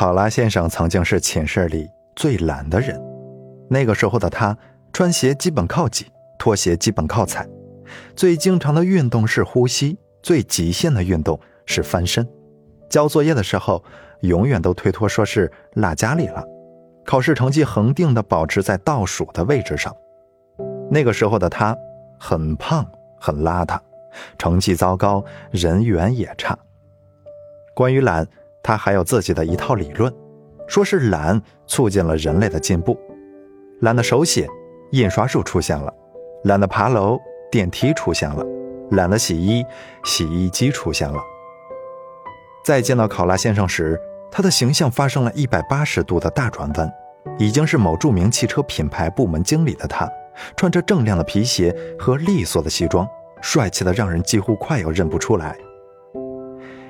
考拉先生曾经是寝室里最懒的人。那个时候的他，穿鞋基本靠挤，拖鞋基本靠踩。最经常的运动是呼吸，最极限的运动是翻身。交作业的时候，永远都推脱说是落家里了。考试成绩恒定的保持在倒数的位置上。那个时候的他，很胖，很邋遢，成绩糟糕，人缘也差。关于懒，他还有自己的一套理论，说是懒促进了人类的进步。懒得手写，印刷术出现了；懒得爬楼，电梯出现了；懒得洗衣，洗衣机出现了。再见到考拉先生时，他的形象发生了一百八十度的大转弯，已经是某著名汽车品牌部门经理的他，穿着锃亮的皮鞋和利索的西装，帅气的让人几乎快要认不出来。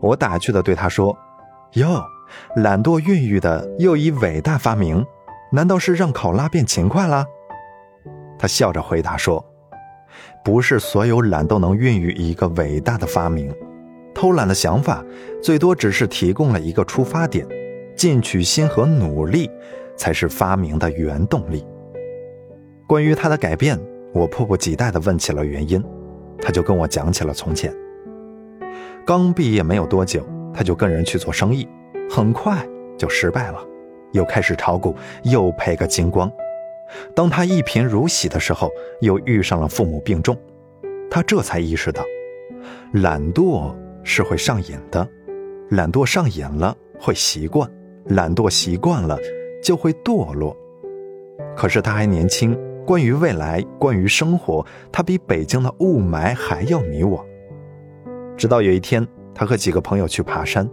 我打趣的对他说：“哟，懒惰孕育的又一伟大发明。”难道是让考拉变勤快了？他笑着回答说：“不是所有懒都能孕育一个伟大的发明，偷懒的想法最多只是提供了一个出发点，进取心和努力才是发明的原动力。”关于他的改变，我迫不及待地问起了原因，他就跟我讲起了从前。刚毕业没有多久，他就跟人去做生意，很快就失败了。又开始炒股，又赔个精光。当他一贫如洗的时候，又遇上了父母病重，他这才意识到，懒惰是会上瘾的，懒惰上瘾了会习惯，懒惰习惯了就会堕落。可是他还年轻，关于未来，关于生活，他比北京的雾霾还要迷惘。直到有一天，他和几个朋友去爬山，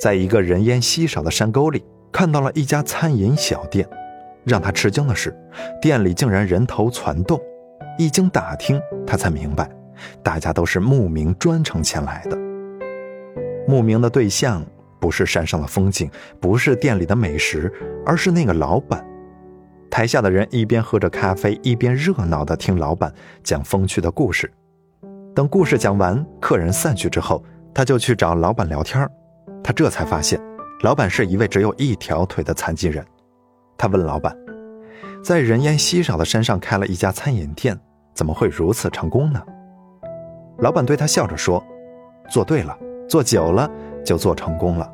在一个人烟稀少的山沟里。看到了一家餐饮小店，让他吃惊的是，店里竟然人头攒动。一经打听，他才明白，大家都是慕名专程前来的。慕名的对象不是山上的风景，不是店里的美食，而是那个老板。台下的人一边喝着咖啡，一边热闹地听老板讲风趣的故事。等故事讲完，客人散去之后，他就去找老板聊天他这才发现。老板是一位只有一条腿的残疾人，他问老板，在人烟稀少的山上开了一家餐饮店，怎么会如此成功呢？老板对他笑着说：“做对了，做久了就做成功了。”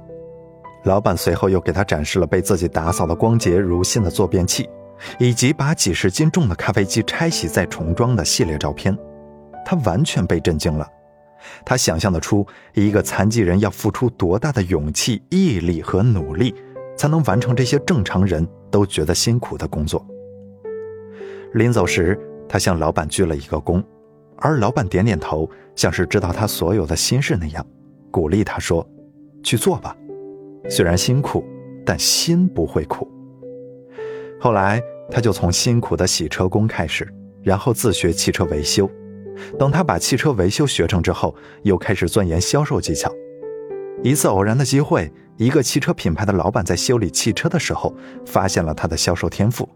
老板随后又给他展示了被自己打扫的光洁如新的坐便器，以及把几十斤重的咖啡机拆洗再重装的系列照片，他完全被震惊了。他想象得出一个残疾人要付出多大的勇气、毅力和努力，才能完成这些正常人都觉得辛苦的工作。临走时，他向老板鞠了一个躬，而老板点点头，像是知道他所有的心事那样，鼓励他说：“去做吧，虽然辛苦，但心不会苦。”后来，他就从辛苦的洗车工开始，然后自学汽车维修。等他把汽车维修学成之后，又开始钻研销售技巧。一次偶然的机会，一个汽车品牌的老板在修理汽车的时候，发现了他的销售天赋，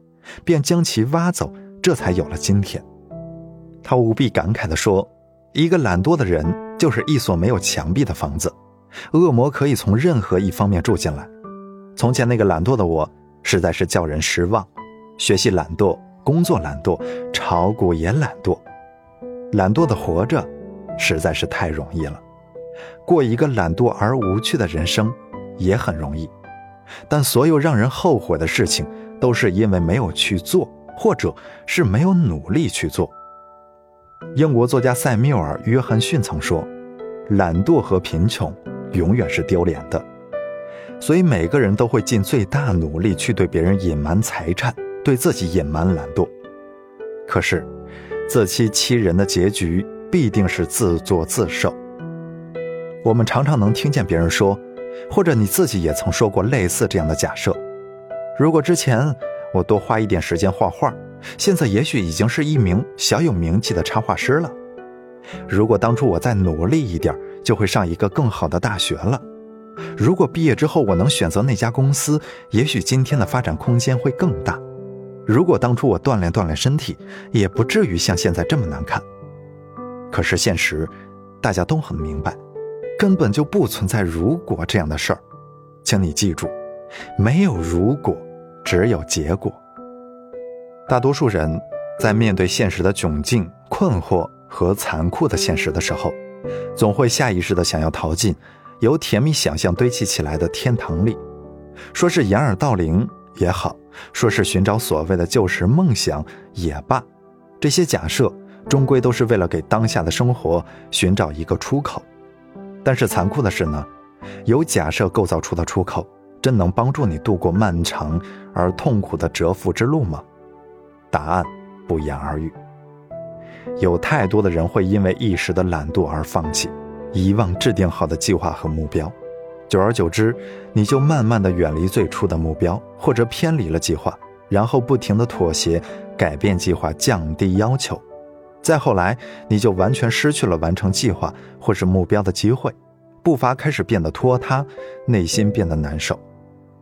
便将其挖走，这才有了今天。他无比感慨地说：“一个懒惰的人，就是一所没有墙壁的房子，恶魔可以从任何一方面住进来。从前那个懒惰的我，实在是叫人失望。学习懒惰，工作懒惰，炒股也懒惰。”懒惰的活着，实在是太容易了。过一个懒惰而无趣的人生，也很容易。但所有让人后悔的事情，都是因为没有去做，或者是没有努力去做。英国作家塞缪尔·约翰逊曾说：“懒惰和贫穷永远是丢脸的。”所以每个人都会尽最大努力去对别人隐瞒财产，对自己隐瞒懒惰。可是。自欺欺人的结局必定是自作自受。我们常常能听见别人说，或者你自己也曾说过类似这样的假设：如果之前我多花一点时间画画，现在也许已经是一名小有名气的插画师了；如果当初我再努力一点，就会上一个更好的大学了；如果毕业之后我能选择那家公司，也许今天的发展空间会更大。如果当初我锻炼锻炼身体，也不至于像现在这么难看。可是现实，大家都很明白，根本就不存在“如果”这样的事儿。请你记住，没有如果，只有结果。大多数人在面对现实的窘境、困惑和残酷的现实的时候，总会下意识的想要逃进由甜蜜想象堆砌起来的天堂里，说是掩耳盗铃也好，说是寻找所谓的旧时梦想也罢，这些假设终归都是为了给当下的生活寻找一个出口。但是残酷的是呢，由假设构造出的出口，真能帮助你度过漫长而痛苦的蛰伏之路吗？答案不言而喻。有太多的人会因为一时的懒惰而放弃，遗忘制定好的计划和目标，久而久之，你就慢慢的远离最初的目标，或者偏离了计划，然后不停的妥协、改变计划、降低要求，再后来，你就完全失去了完成计划或是目标的机会，步伐开始变得拖沓，内心变得难受，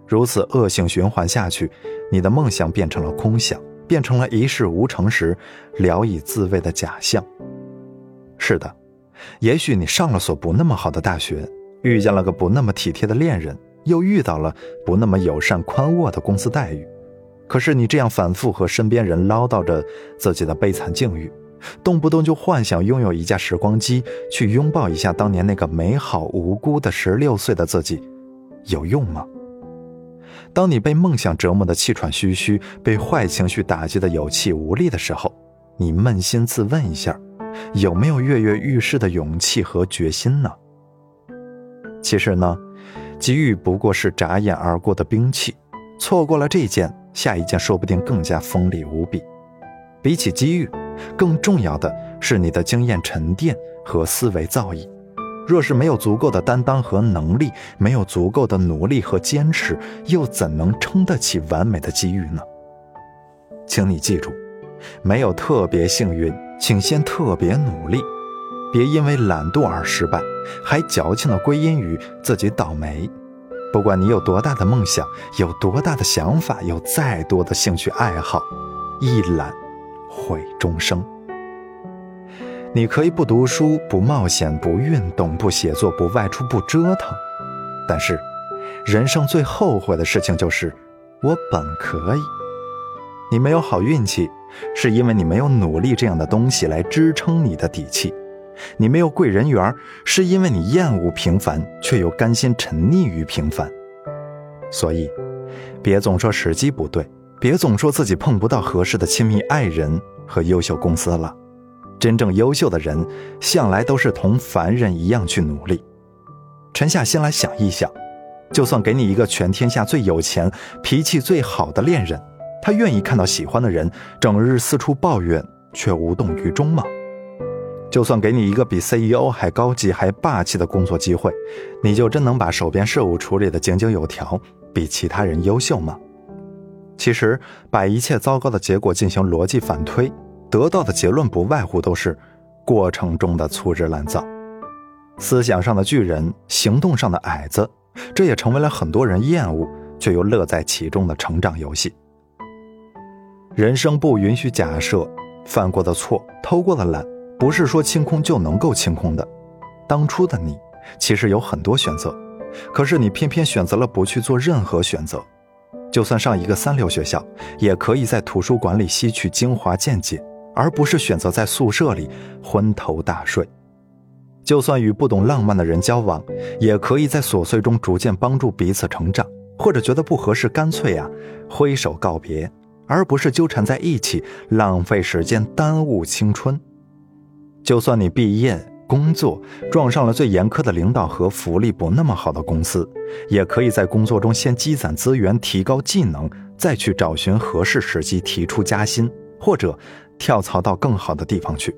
如此恶性循环下去，你的梦想变成了空想。变成了一事无成时聊以自慰的假象。是的，也许你上了所不那么好的大学，遇见了个不那么体贴的恋人，又遇到了不那么友善宽沃的公司待遇。可是你这样反复和身边人唠叨着自己的悲惨境遇，动不动就幻想拥有一架时光机去拥抱一下当年那个美好无辜的十六岁的自己，有用吗？当你被梦想折磨得气喘吁吁，被坏情绪打击得有气无力的时候，你扪心自问一下，有没有跃跃欲试的勇气和决心呢？其实呢，机遇不过是眨眼而过的兵器，错过了这件，下一件说不定更加锋利无比。比起机遇，更重要的是你的经验沉淀和思维造诣。若是没有足够的担当和能力，没有足够的努力和坚持，又怎能撑得起完美的机遇呢？请你记住，没有特别幸运，请先特别努力，别因为懒惰而失败，还矫情的归因于自己倒霉。不管你有多大的梦想，有多大的想法，有再多的兴趣爱好，一懒毁终生。你可以不读书、不冒险、不运动、不写作、不外出、不折腾，但是，人生最后悔的事情就是我本可以。你没有好运气，是因为你没有努力这样的东西来支撑你的底气；你没有贵人缘，是因为你厌恶平凡，却又甘心沉溺于平凡。所以，别总说时机不对，别总说自己碰不到合适的亲密爱人和优秀公司了。真正优秀的人，向来都是同凡人一样去努力。沉下心来想一想，就算给你一个全天下最有钱、脾气最好的恋人，他愿意看到喜欢的人整日四处抱怨却无动于衷吗？就算给你一个比 CEO 还高级、还霸气的工作机会，你就真能把手边事务处理得井井有条，比其他人优秀吗？其实，把一切糟糕的结果进行逻辑反推。得到的结论不外乎都是过程中的粗制滥造，思想上的巨人，行动上的矮子，这也成为了很多人厌恶却又乐在其中的成长游戏。人生不允许假设，犯过的错，偷过的懒，不是说清空就能够清空的。当初的你其实有很多选择，可是你偏偏选择了不去做任何选择。就算上一个三流学校，也可以在图书馆里吸取精华见解。而不是选择在宿舍里昏头大睡，就算与不懂浪漫的人交往，也可以在琐碎中逐渐帮助彼此成长；或者觉得不合适，干脆啊挥手告别，而不是纠缠在一起，浪费时间，耽误青春。就算你毕业工作撞上了最严苛的领导和福利不那么好的公司，也可以在工作中先积攒资源，提高技能，再去找寻合适时机提出加薪，或者。跳槽到更好的地方去，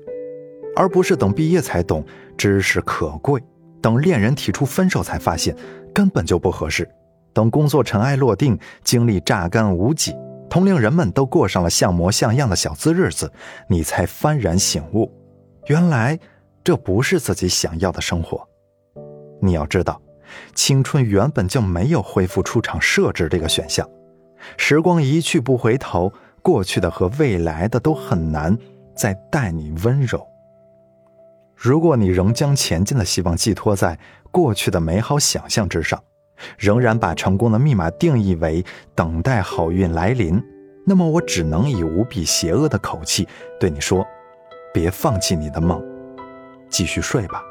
而不是等毕业才懂知识可贵，等恋人提出分手才发现根本就不合适，等工作尘埃落定，精力榨干无几，同龄人们都过上了像模像样的小资日子，你才幡然醒悟，原来这不是自己想要的生活。你要知道青春原本就没有恢复出厂设置这个选项时光一去不回头过去的和未来的都很难再待你温柔。如果你仍将前进的希望寄托在过去的美好想象之上仍然把成功的密码定义为等待好运来临那么我只能以无比邪恶的口气对你说别放弃你的梦继续睡吧。